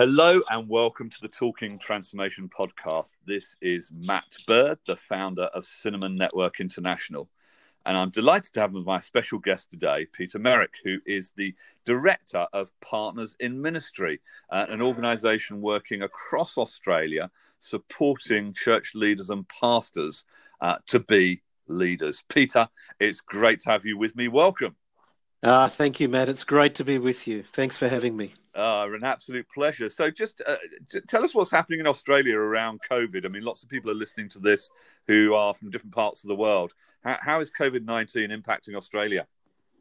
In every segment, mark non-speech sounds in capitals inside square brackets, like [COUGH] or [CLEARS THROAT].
Hello and welcome to the Talking Transformation podcast. This is Matt Bird, the founder of Cinnamon Network International. And I'm delighted to have my special guest today, Peter Merrick, who is the director of Partners in Ministry, uh, an organization working across Australia supporting church leaders and pastors uh, to be leaders. Peter, it's great to have you with me. Welcome. Uh, thank you, Matt. It's great to be with you. Thanks for having me. Uh, an absolute pleasure. So, just uh, tell us what's happening in Australia around COVID. I mean, lots of people are listening to this who are from different parts of the world. how, how is COVID 19 impacting Australia?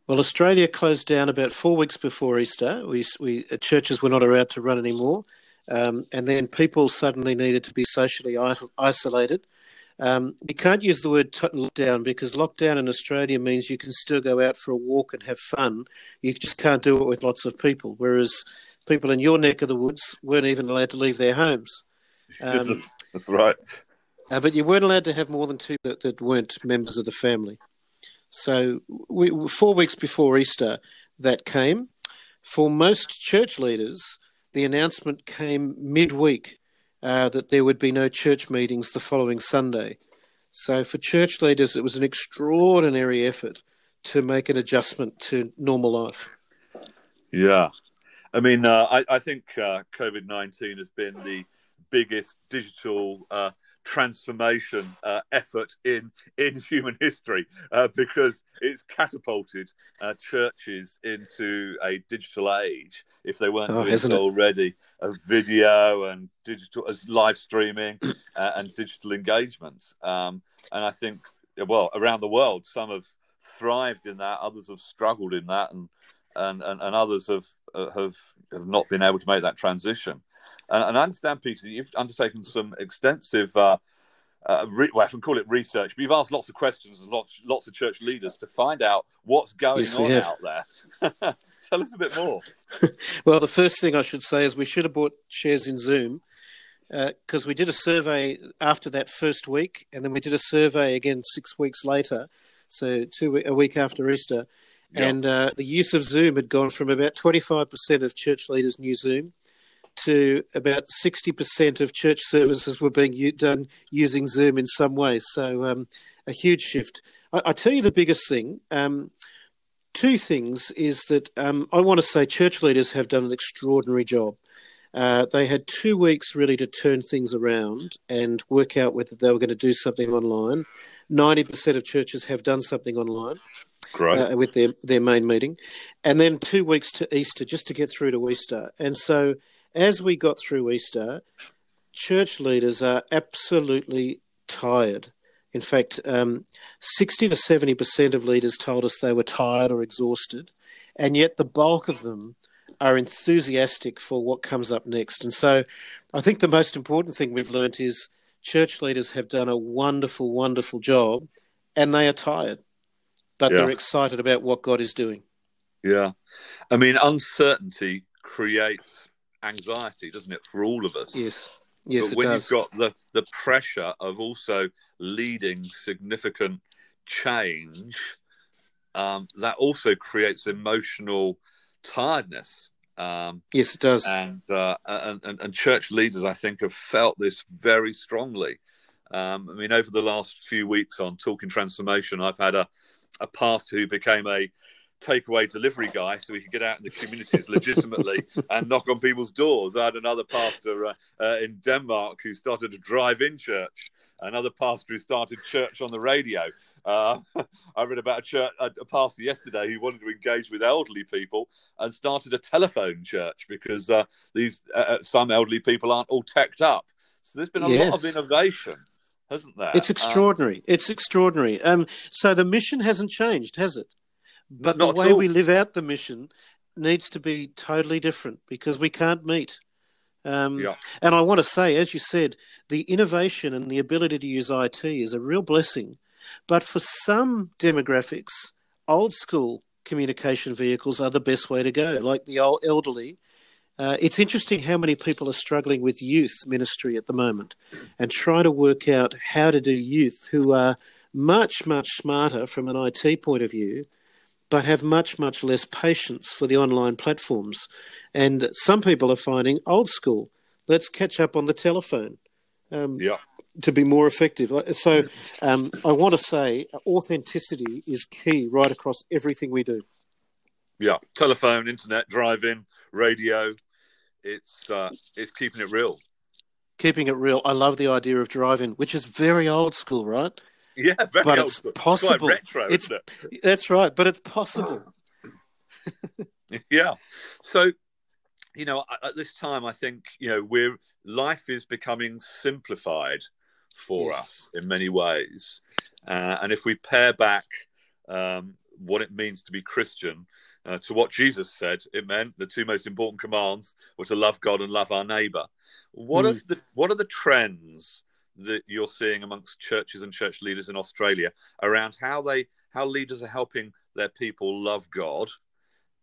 Well, Australia closed down about four weeks before Easter. We, we uh, churches were not allowed to run anymore, um, and then people suddenly needed to be socially isolated. Um, we can't use the word lockdown because lockdown in Australia means you can still go out for a walk and have fun. You just can't do it with lots of people. Whereas people in your neck of the woods weren't even allowed to leave their homes. Um, that's, [LAUGHS] that's, right. Uh, but you weren't allowed to have more than two that, that weren't members of the family. So we, four weeks before Easter, that came. For most church leaders, the announcement came midweek uh, that there would be no church meetings the following Sunday. So for church leaders, it was an extraordinary effort to make an adjustment to normal life. Yeah. I mean, uh, I, I, think uh, COVID 19 has been the biggest digital uh, transformation uh, effort in in [LAUGHS] human history uh, because it's catapulted uh, churches into a digital age. If they weren't oh, doing so already of video and digital as live streaming [CLEARS THROAT] uh, and digital engagement um, and I think well around the world some have thrived in that others have struggled in that and and, and, and others have, uh, have have not been able to make that transition and, and I understand, Peter, you've undertaken some extensive, uh, uh, re- well, I can call it research, but you've asked lots of questions and lots, lots of church leaders to find out what's going yes, on out there. [LAUGHS] Tell us a bit more. [LAUGHS] well, the first thing I should say is we should have bought shares in Zoom because uh, we did a survey after that first week, and then we did a survey again six weeks later, so two a week after Easter, yep. and uh, the use of Zoom had gone from about twenty five percent of church leaders knew Zoom to about 60% of church services were being u- done using Zoom in some way. So, um, a huge shift. I, I, tell you the biggest thing. Um, two things is that um, I want to say church leaders have done an extraordinary job. Uh, they had two weeks really to turn things around and work out whether they were going to do something online. 90% of churches have done something online. Uh, with their, their main meeting, and then two weeks to Easter just to get through to Easter. And so as we got through Easter, church leaders are absolutely tired. In fact, um, 60 to 70% of leaders told us they were tired or exhausted, and yet the bulk of them are enthusiastic for what comes up next. And so I think the most important thing we've learned is church leaders have done a wonderful, wonderful job, and they are tired, but yeah. they're excited about what God is doing. Yeah. I mean, uncertainty creates anxiety, doesn't it, for all of us? Yes. Yes, but when does. you've got the, the pressure of also leading significant change, um, that also creates emotional tiredness. Um, yes, it does. And, uh, and, and, and church leaders, I think, have felt this very strongly. Um, I mean, over the last few weeks on Talking Transformation, I've had a, a pastor who became a takeaway delivery guy so we could get out in the communities legitimately [LAUGHS] and knock on people's doors. I had another pastor uh, uh, in Denmark who started a drive in church, another pastor who started church on the radio. Uh, [LAUGHS] I read about a, church, a, a, pastor yesterday who wanted to engage with elderly people and started a telephone church because uh, these uh, uh, some elderly people aren't all teched up. So there's been a yeah. lot of innovation hasn't there? It's extraordinary. Um, it's extraordinary. Um, so the mission hasn't changed, has it? But Not the way we live out the mission needs to be totally different because we can't meet. Um, yeah. And I want to say, as you said, the innovation and the ability to use IT is a real blessing. But for some demographics, old school communication vehicles are the best way to go, like the old elderly. Uh, it's interesting how many people are struggling with youth ministry at the moment and trying to work out how to do youth who are much, much smarter from an IT point of view but have much, much less patience for the online platforms. And some people are finding old school. Let's catch up on the telephone. Um, Yeah. to be more effective. So, um, I want to say authenticity is key right across everything we do. Yeah. Telephone, internet, driving, radio. It's uh, it's keeping it real. Keeping it real. I love the idea of driving, which is very old school, right? Yeah, very But it's school. possible. Quite retro, It's- isn't it? That's right, but it's possible. [LAUGHS] Yeah. So, you know, at- this time, I think you know we're life is becoming simplified for Yes. us in many ways, uh, and if we pare back um, what it means to be Christian uh, to what Jesus said, it meant the two most important commands were to love God and love our neighbour. What Mm. are the what are the trends that you're seeing amongst churches and church leaders in Australia around how they how leaders are helping their people love God?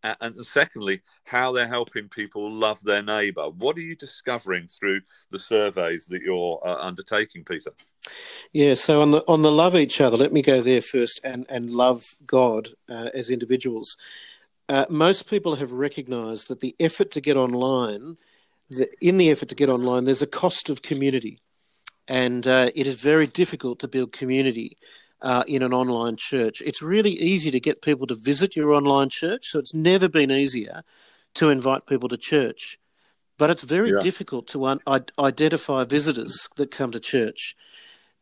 And secondly, how they're helping people love their neighbour. What are you discovering through the surveys that you're uh, undertaking, Peter? Yeah, so on the on the love each other, let me go there first and and love God uh, as individuals. Uh, most people have recognised that the effort to get online, the, in the effort to get online, there's a cost of community, and uh, it is very difficult to build community uh, in an online church. It's really easy to get people to visit your online church, so it's never been easier to invite people to church. But it's very Yeah. difficult to un- identify visitors that come to church.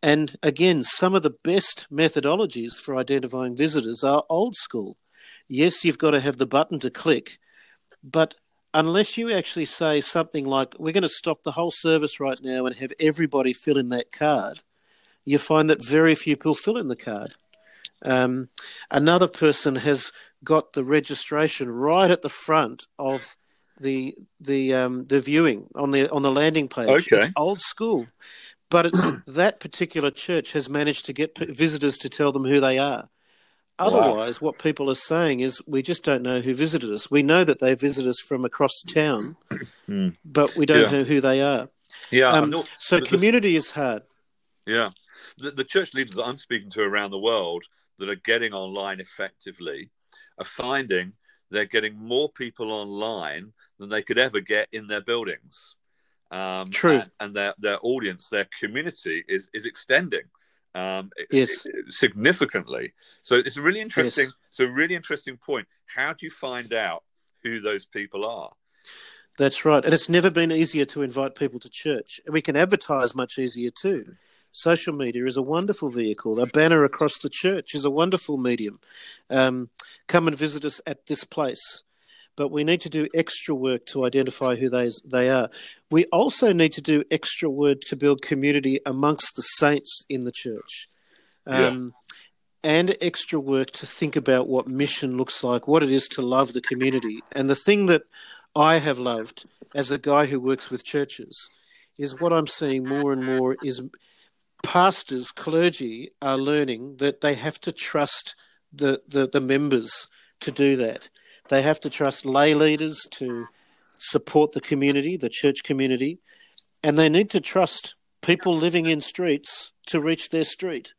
And again, some of the best methodologies for identifying visitors are old school. Yes, you've got to have the button to click, but unless you actually say something like, we're going to stop the whole service right now and have everybody fill in that card, you find that very few people fill in the card. Um, another person has got the registration right at the front of the the um, the viewing on the on the landing page. Okay. It's old school, but it's [CLEARS THROAT] that particular church has managed to get visitors to tell them who they are. Otherwise, what people are saying is we just don't know who visited us. We know that they visit us from across town, [CLEARS THROAT] Hmm. but we don't Yeah. know who they are. Yeah, Um, so community is hard. Yeah. The, the church leaders that I'm speaking to around the world that are getting online effectively are finding they're getting more people online than they could ever get in their buildings. Um, True. And, and their, their audience, their community is, is extending um, Yes. significantly. So it's a really interesting, Yes. it's a really interesting point. How do you find out who those people are? That's right. And it's never been easier to invite people to church. We can advertise much easier too. Social media is a wonderful vehicle. A banner across the church is a wonderful medium. Um, come and visit us at this place. But we need to do extra work to identify who they, they are. We also need to do extra work to build community amongst the saints in the church. Yeah. Um, and extra work to think about what mission looks like, what it is to love the community. And the thing that I have loved as a guy who works with churches is what I'm seeing more and more is pastors, clergy are learning that they have to trust the, the, the members to do that. They have to trust lay leaders to support the community, the church community, and they need to trust people living in streets to reach their street.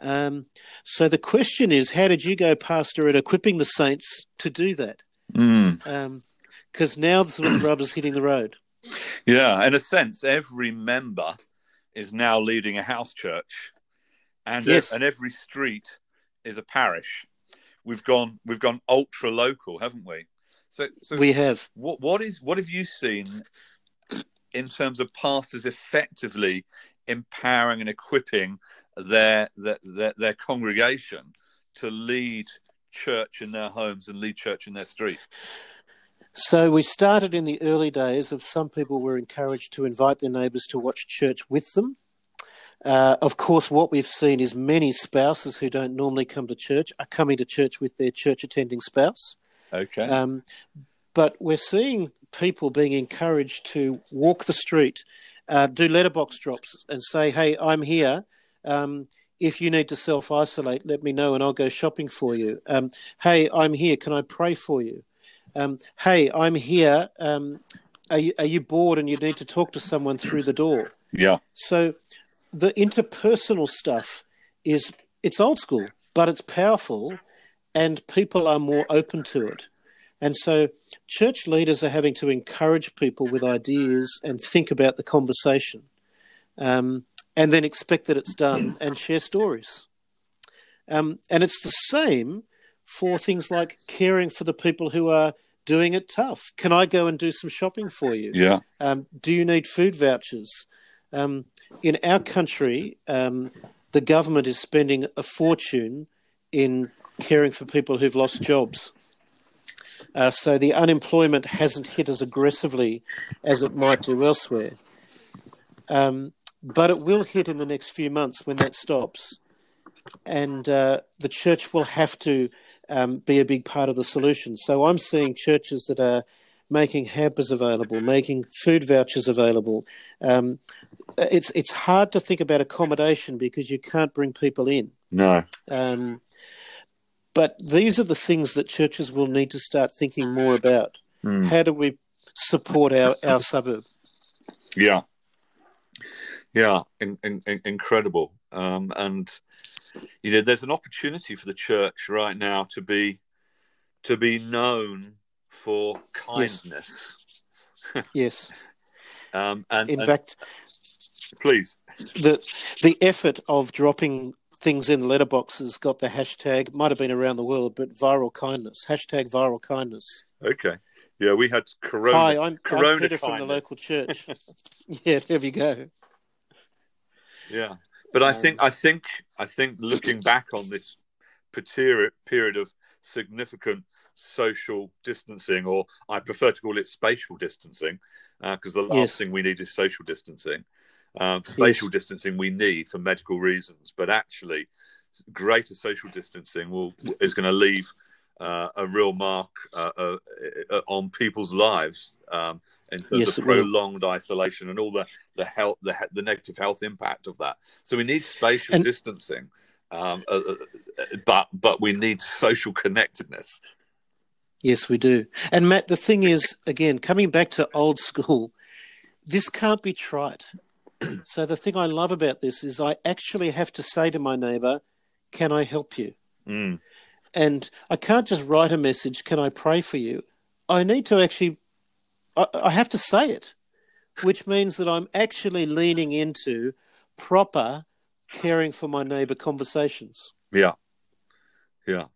Um, so the question is, how did you go, Pastor, at equipping the saints to do that? Because now the sort of rubber's hitting the road. Yeah, in a sense, every member is now leading a house church, and Yes. and every street is a parish. We've gone we've gone ultra local, haven't we? So so We have. what what is what have you seen in terms of pastors effectively empowering and equipping their their their, their congregation to lead church in their homes and lead church in their street? So we started in the early days of some people were encouraged to invite their neighbours to watch church with them. Uh, of course, what we've seen is many spouses who don't normally come to church are coming to church with their church attending spouse. Okay. Um, but we're seeing people being encouraged to walk the street, uh, do letterbox drops, and say, "Hey, I'm here. Um, if you need to self isolate, let me know, and I'll go shopping for you. Um, hey, I'm here. Can I pray for you? Um, hey, I'm here. Um, are you, are you bored and you need to talk to someone through the door? yeah. So the interpersonal stuff is it's old school, but it's powerful, and people are more open to it. And so, church leaders are having to encourage people with ideas and think about the conversation, um, and then expect that it's done [CLEARS THROAT] and share stories. Um, and it's the same for things like caring for the people who are doing it tough. Can I go and do some shopping for you? Yeah. Um, do you need food vouchers? Um, in our country, um, the government is spending a fortune in caring for people who've lost jobs. Uh, so the unemployment hasn't hit as aggressively as it might do elsewhere. Um, but it will hit in the next few months when that stops. And uh, the church will have to um, be a big part of the solution. So I'm seeing churches that are making hampers available, making food vouchers available. Um, it's it's hard to think about accommodation because you can't bring people in. No. Um, but these are the things that churches will need to start thinking more about. Mm. How do we support our, our suburb? Yeah. Yeah, in, in, in, incredible. Um, and you know, there's an opportunity for the church right now to be to be known for kindness. Yes. [LAUGHS] yes. Um, and in and, fact, please, the the effort of dropping things in letterboxes got the hashtag might have been around the world, but viral kindness hashtag viral kindness. Okay. Yeah, we had Corona. Hi, I'm, corona I'm Peter from the local church. [LAUGHS] yeah, there we go. Yeah, but I think I think I think looking back on this period period of significant social distancing, or I prefer to call it spatial distancing, because uh, the last yes. thing we need is social distancing. Um, spatial yes. distancing we need for medical reasons, but actually, greater social distancing will is going to leave uh, a real mark uh, uh, uh, on people's lives um, in terms yes, of prolonged will. isolation and all the the health the, the negative health impact of that. So we need spatial and, distancing, um, uh, but but we need social connectedness. Yes, we do. And Matt, the thing is, again, coming back to old school, this can't be trite. [CLEARS THROAT] so the thing I love about this is I actually have to say to my neighbour, "Can I help you?" Mm. And I can't just write a message, "Can I pray for you?" I need to actually, I, I have to say it, which means that I'm actually leaning into proper caring for my neighbour conversations. Yeah, yeah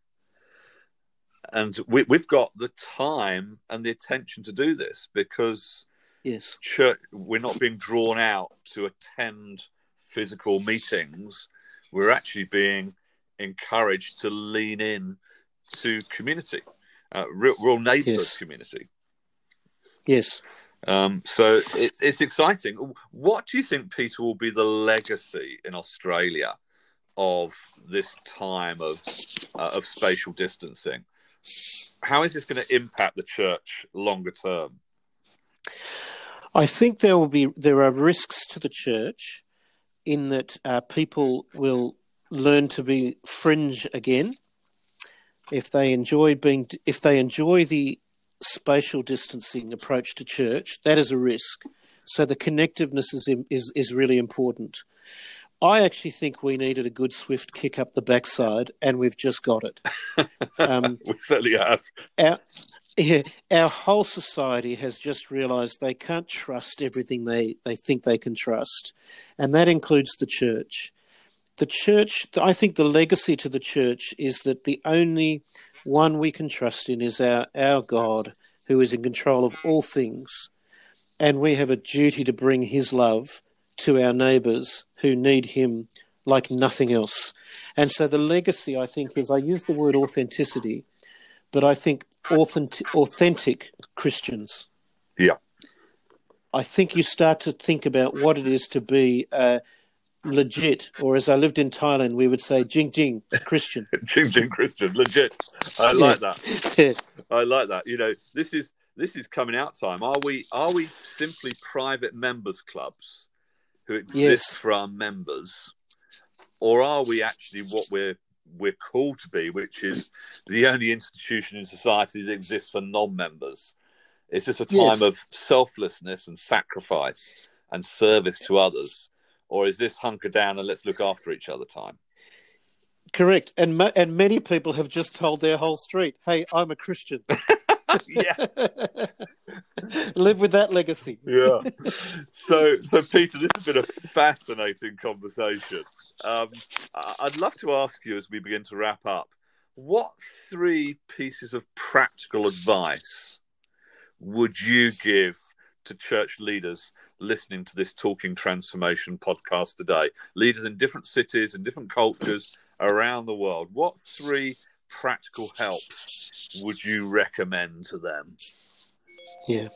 and we, have got the time and the attention to do this because yes. Church, we're not being drawn out to attend physical meetings. We're actually being encouraged to lean in to community uh, real, real neighborhood yes. community. Yes. Um, so it's it's exciting. What do you think peter will be the legacy in australia of this time of uh, of spatial distancing? How is this going to impact the church longer term? I think there will be there are risks to the church in that uh, people will learn to be fringe again if they enjoy being if they enjoy the spatial distancing approach to church that is a risk so the connectiveness is is is really important I actually think we needed a good swift kick up the backside, and we've just got it. [LAUGHS] Um, we certainly have. Our, yeah, [LAUGHS] our whole society has just realised they can't trust everything they, they think they can trust, and that includes the church. The church, I think the legacy to the church is that the only one we can trust in is our, our God, who is in control of all things, and we have a duty to bring his love to our neighbours who need him like nothing else. And so the legacy, I think, is I use the word authenticity, but I think authentic, authentic Christians. Yeah. I think you start to think about what it is to be uh, legit, or as I lived in Thailand, we would say jing jing Christian. [LAUGHS] jing jing Christian, legit. I like yeah. that. Yeah. I like that. You know, this is this is coming out time. Are we are we simply private members clubs who exist yes. for our members, or are we actually what we're we're called to be, which is the only institution in society that exists for non-members? Is this a time yes. of selflessness and sacrifice and service to others, or is this hunker down and let's look after each other time? Correct, and ma- and many people have just told their whole street, "Hey, I'm a Christian." yeah, [LAUGHS] [LAUGHS] live with that legacy. yeah. So, so Peter, this has been a fascinating conversation. Um, I'd love to ask you as we begin to wrap up, what three pieces of practical advice would you give to church leaders listening to this Talking Transformation podcast today? Leaders in different cities and different cultures around the world. What three practical helps would you recommend to them? Yeah.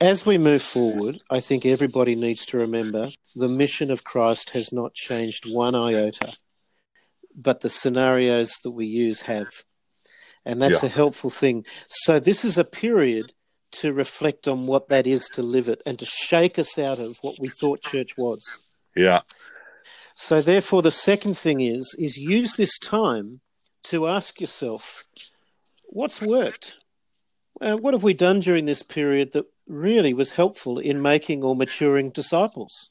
As we move forward, I think everybody needs to remember the mission of Christ has not changed one iota, but the scenarios that we use have. And that's Yeah. a helpful thing. So, this is a period to reflect on what that is to live it and to shake us out of what we thought church was. Yeah, So therefore the second thing is is use this time to ask yourself what's worked? Uh, what have we done during this period that really was helpful in making or maturing disciples?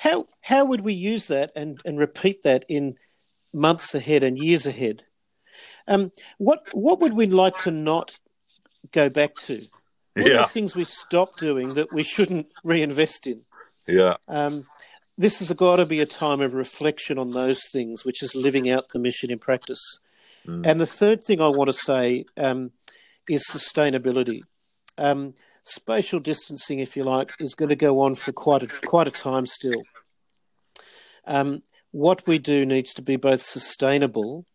How how would we use that and, and repeat that in months ahead and years ahead? Um, what what would we like to not go back to? What are yeah, the things we stopped doing that we shouldn't reinvest in? yeah, Um, this has got to be a time of reflection on those things, which is living out the mission in practice. Mm. And the third thing I want to say um, is sustainability. Um, spatial distancing, if you like, is going to go on for quite a quite a time still. Um, what we do needs to be both sustainable,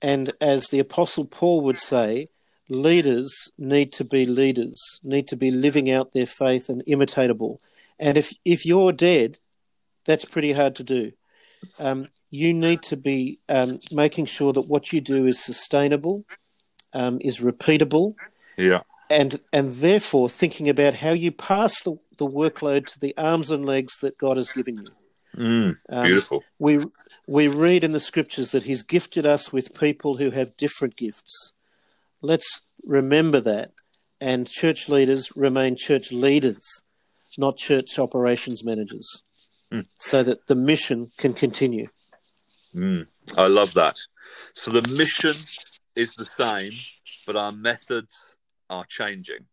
and as the Apostle Paul would say, leaders need to be leaders, need to be living out their faith and imitatable. And if if you're dead, that's pretty hard to do. Um, you need to be um, making sure that what you do is sustainable, um, is repeatable, yeah, and and therefore thinking about how you pass the, the workload to the arms and legs that God has given you. Mm, Um, beautiful. We we read in the scriptures that He's gifted us with people who have different gifts. Let's remember that, and church leaders remain church leaders, not church operations managers, Mm. so that the mission can continue. Mm, I love that. So the mission is the same, but our methods are changing.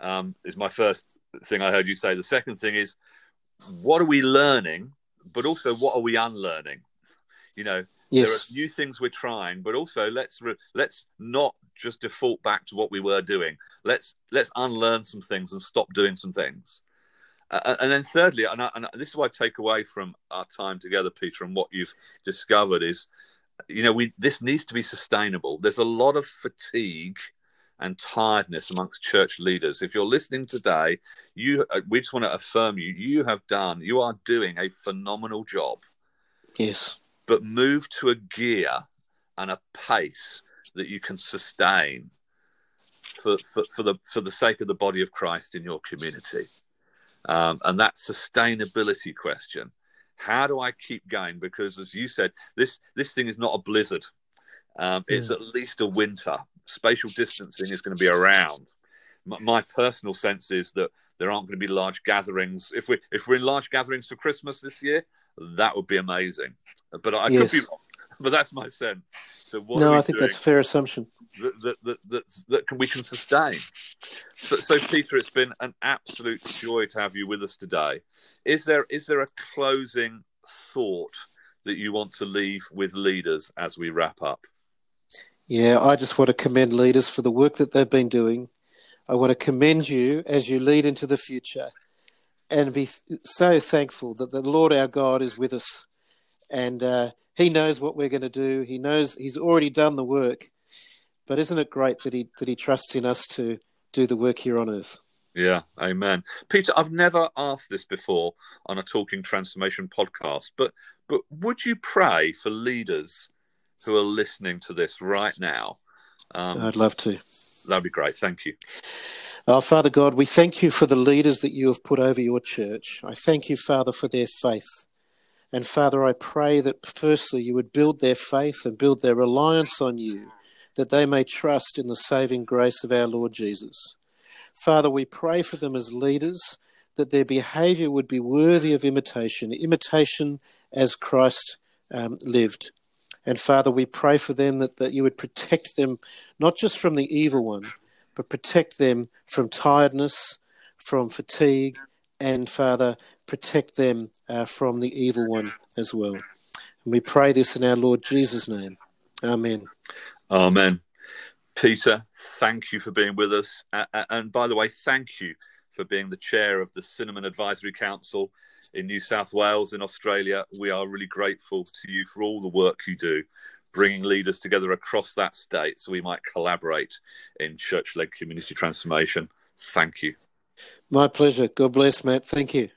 Um, is my first thing I heard you say. The second thing is, what are we learning, but also what are we unlearning? You know, there are new things we're trying, but also let's re- let's not just default back to what we were doing. Let's let's unlearn some things and stop doing some things. Uh, and then thirdly, and, I, and this is what I take away from our time together, Peter, and what you've discovered is, you know, we this needs to be sustainable. There's a lot of fatigue and tiredness amongst church leaders. If you're listening today, you uh, we just want to affirm you. You have done, you are doing a phenomenal job yes, but move to a gear and a pace that you can sustain for, for, for the for the sake of the body of Christ in your community. Um, and that sustainability question. How do I keep going? Because as you said, this this thing is not a blizzard. Um, it's at least a winter. Spatial distancing is going to be around. My, my personal sense is that there aren't going to be large gatherings. If we if we're in large gatherings for Christmas this year, that would be amazing. But I Yes. could be wrong. [LAUGHS] But that's my sense. So what no, I think that's a fair assumption. that that that that, that can, we can sustain? So, so, Peter, it's been an absolute joy to have you with us today. Is there is there a closing thought that you want to leave with leaders as we wrap up? Yeah, I just want to commend leaders for the work that they've been doing. I want to commend you as you lead into the future and be so thankful that the Lord our God is with us and uh, He knows what we're going to do. He knows He's already done the work. But isn't it great that He, that he trusts in us to do the work here on earth? Yeah, amen. Peter, I've never asked this before on a Talking Transformation podcast, but but would you pray for leaders who are listening to this right now? Um, I'd love to. that'd be great. Thank you. Our Father God, we thank you for the leaders that you have put over your church. I thank you, Father, for their faith. And Father, I pray that firstly you would build their faith and build their reliance on you, that they may trust in the saving grace of our Lord Jesus. Father, we pray for them as leaders, that their behavior would be worthy of imitation, imitation as Christ um, lived. And Father, we pray for them that, that you would protect them, not just from the evil one, but protect them from tiredness, from fatigue, and Father, protect them uh, from the evil one as well. And we pray this in our Lord Jesus' name. Amen. Amen. Peter, thank you for being with us. And by the way, thank you for being the chair of the Cinnamon Advisory Council in New South Wales in Australia. We are really grateful to you for all the work you do, bringing leaders together across that state so we might collaborate in church led community transformation. Thank you. My pleasure. God bless, Matt. Thank you.